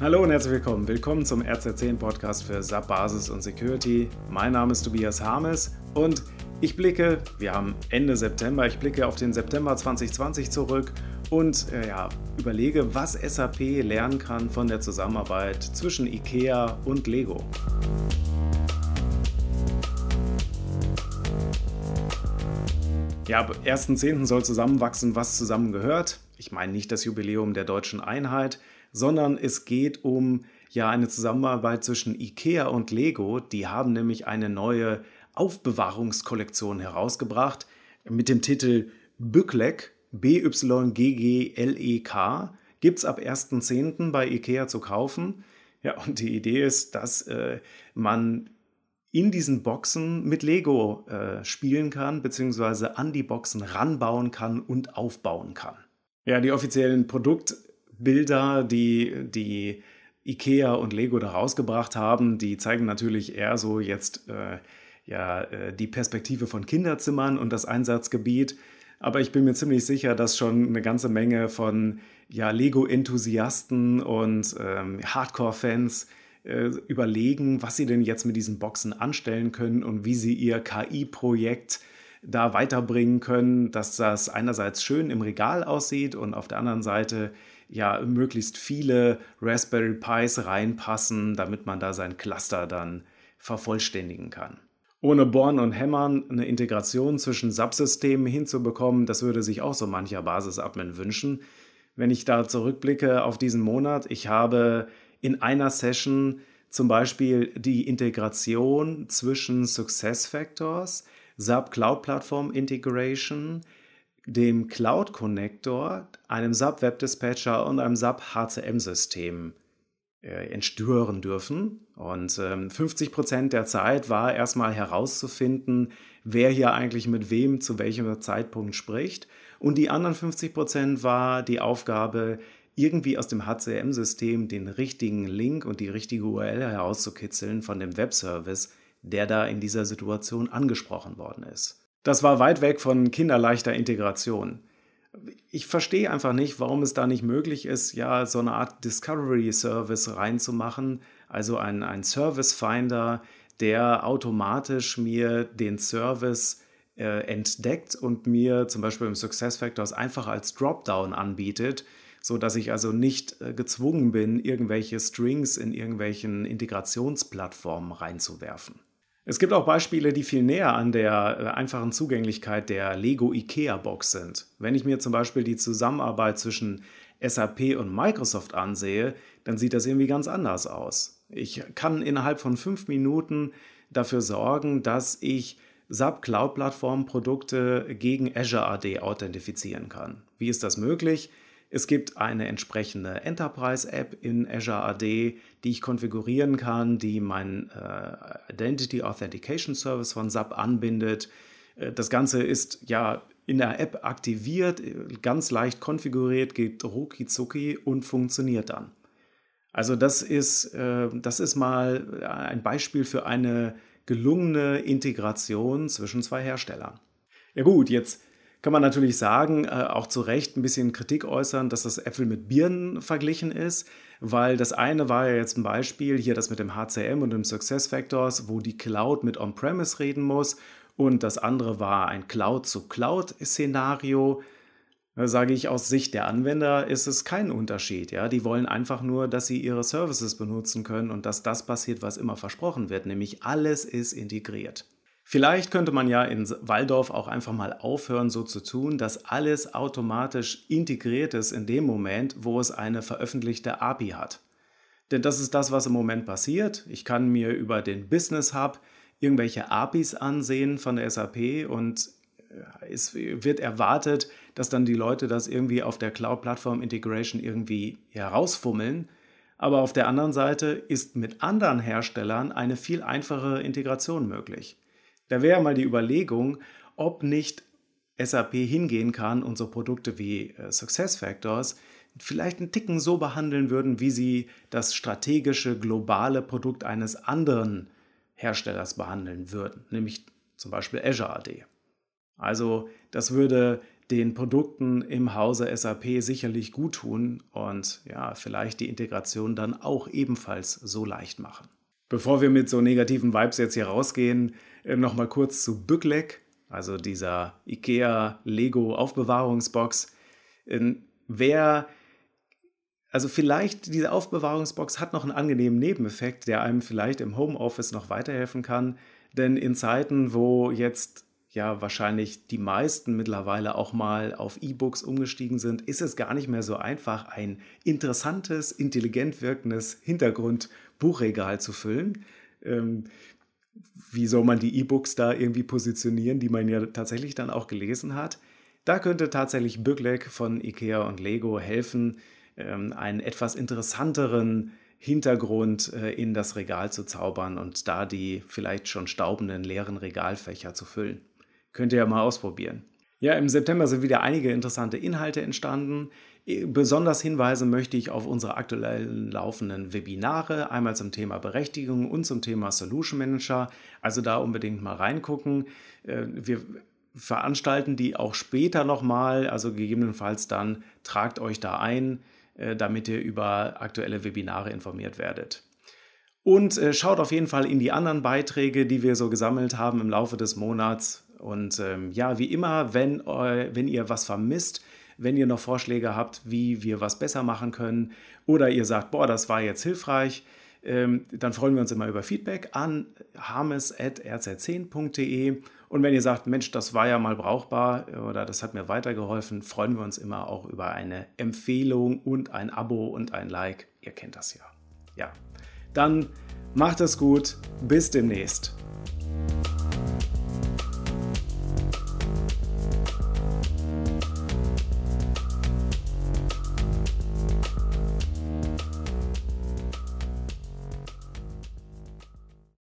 Hallo und herzlich willkommen. Willkommen zum RZ10 Podcast für SAP Basis und Security. Mein Name ist Tobias Harmes und ich blicke, wir haben Ende September, ich blicke auf den September 2020 zurück und äh, ja, überlege, was SAP lernen kann von der Zusammenarbeit zwischen IKEA und Lego. Ja, ab 1.10. soll zusammenwachsen, was zusammengehört. Ich meine nicht das Jubiläum der deutschen Einheit, sondern es geht um ja eine Zusammenarbeit zwischen IKEA und Lego. Die haben nämlich eine neue Aufbewahrungskollektion herausgebracht mit dem Titel Bückleck, B-Y-G-G-L-E-K. Gibt es ab 1.10. bei IKEA zu kaufen. Ja, und die Idee ist, dass äh, man in diesen Boxen mit Lego äh, spielen kann, beziehungsweise an die Boxen ranbauen kann und aufbauen kann. Ja, die offiziellen Produkt- Bilder, die die IKEA und Lego da rausgebracht haben, die zeigen natürlich eher so jetzt äh, ja, äh, die Perspektive von Kinderzimmern und das Einsatzgebiet. Aber ich bin mir ziemlich sicher, dass schon eine ganze Menge von ja, Lego-Enthusiasten und ähm, Hardcore-Fans äh, überlegen, was sie denn jetzt mit diesen Boxen anstellen können und wie sie ihr KI-Projekt da weiterbringen können, dass das einerseits schön im Regal aussieht und auf der anderen Seite ja möglichst viele Raspberry Pis reinpassen, damit man da sein Cluster dann vervollständigen kann. Ohne Bohren und Hämmern eine Integration zwischen Subsystemen hinzubekommen, das würde sich auch so mancher Basis-Admin wünschen. Wenn ich da zurückblicke auf diesen Monat, ich habe in einer Session zum Beispiel die Integration zwischen SuccessFactors, SAP Cloud Platform Integration, dem Cloud Connector, einem SAP Web Dispatcher und einem SAP HCM-System äh, entstören dürfen. Und ähm, 50 Prozent der Zeit war erstmal herauszufinden, wer hier eigentlich mit wem zu welchem Zeitpunkt spricht. Und die anderen 50 Prozent war die Aufgabe, irgendwie aus dem HCM-System den richtigen Link und die richtige URL herauszukitzeln von dem Webservice, der da in dieser Situation angesprochen worden ist. Das war weit weg von kinderleichter Integration. Ich verstehe einfach nicht, warum es da nicht möglich ist, ja, so eine Art Discovery Service reinzumachen, also ein, ein Service Finder, der automatisch mir den Service äh, entdeckt und mir zum Beispiel im Success Factors einfach als Dropdown anbietet, so dass ich also nicht äh, gezwungen bin, irgendwelche Strings in irgendwelchen Integrationsplattformen reinzuwerfen. Es gibt auch Beispiele, die viel näher an der äh, einfachen Zugänglichkeit der Lego IKEA Box sind. Wenn ich mir zum Beispiel die Zusammenarbeit zwischen SAP und Microsoft ansehe, dann sieht das irgendwie ganz anders aus. Ich kann innerhalb von fünf Minuten dafür sorgen, dass ich SAP Cloud Plattform Produkte gegen Azure AD authentifizieren kann. Wie ist das möglich? Es gibt eine entsprechende Enterprise-App in Azure AD, die ich konfigurieren kann, die mein äh, Identity Authentication Service von SAP anbindet. Äh, das Ganze ist ja in der App aktiviert, ganz leicht konfiguriert, geht rucki und funktioniert dann. Also das ist, äh, das ist mal ein Beispiel für eine gelungene Integration zwischen zwei Herstellern. Ja gut, jetzt kann man natürlich sagen, äh, auch zu Recht ein bisschen Kritik äußern, dass das Äpfel mit Birnen verglichen ist, weil das eine war ja jetzt ein Beispiel, hier das mit dem HCM und dem Success Factors, wo die Cloud mit On-Premise reden muss und das andere war ein Cloud-zu-Cloud-Szenario. Sage ich aus Sicht der Anwender ist es kein Unterschied. Ja? Die wollen einfach nur, dass sie ihre Services benutzen können und dass das passiert, was immer versprochen wird, nämlich alles ist integriert. Vielleicht könnte man ja in Waldorf auch einfach mal aufhören, so zu tun, dass alles automatisch integriert ist in dem Moment, wo es eine veröffentlichte API hat. Denn das ist das, was im Moment passiert. Ich kann mir über den Business Hub irgendwelche APIs ansehen von der SAP und äh, es wird erwartet, dass dann die Leute das irgendwie auf der Cloud Platform Integration irgendwie herausfummeln. Aber auf der anderen Seite ist mit anderen Herstellern eine viel einfachere Integration möglich. Da wäre mal die Überlegung, ob nicht SAP hingehen kann und so Produkte wie äh, SuccessFactors vielleicht einen Ticken so behandeln würden, wie sie das strategische globale Produkt eines anderen Herstellers behandeln würden, nämlich zum Beispiel Azure AD. Also das würde den Produkten im Hause SAP sicherlich gut tun und ja, vielleicht die Integration dann auch ebenfalls so leicht machen. Bevor wir mit so negativen Vibes jetzt hier rausgehen, äh, nochmal kurz zu Bückleck, also dieser IKEA Lego Aufbewahrungsbox. Ähm, wer also vielleicht diese Aufbewahrungsbox hat noch einen angenehmen Nebeneffekt, der einem vielleicht im Homeoffice noch weiterhelfen kann. Denn in Zeiten, wo jetzt ja wahrscheinlich die meisten mittlerweile auch mal auf E-Books umgestiegen sind, ist es gar nicht mehr so einfach, ein interessantes, intelligent wirkendes Hintergrundbuchregal zu füllen. Ähm, wie soll man die E-Books da irgendwie positionieren, die man ja tatsächlich dann auch gelesen hat? Da könnte tatsächlich Büglek von IKEA und Lego helfen, ähm, einen etwas interessanteren Hintergrund äh, in das Regal zu zaubern und da die vielleicht schon staubenden leeren Regalfächer zu füllen. Könnt ihr ja mal ausprobieren. Ja, im September sind wieder einige interessante Inhalte entstanden. Äh, besonders hinweisen möchte ich auf unsere aktuell laufenden Webinare, einmal zum Thema Berechtigung und zum Thema Solution Manager. Also da unbedingt mal reingucken. Äh, wir veranstalten die auch später nochmal, also gegebenenfalls dann tragt euch da ein. Äh, damit ihr über aktuelle Webinare informiert werdet. Und schaut auf jeden Fall in die anderen Beiträge, die wir so gesammelt haben im Laufe des Monats. Und ähm, ja, wie immer, wenn, äh, wenn ihr was vermisst, wenn ihr noch Vorschläge habt, wie wir was besser machen können, oder ihr sagt, boah, das war jetzt hilfreich, ähm, dann freuen wir uns immer über Feedback an harmes.rz10.de. Und wenn ihr sagt, Mensch, das war ja mal brauchbar oder das hat mir weitergeholfen, freuen wir uns immer auch über eine Empfehlung und ein Abo und ein Like. Ihr kennt das ja. Ja, dann macht es gut. Bis demnächst.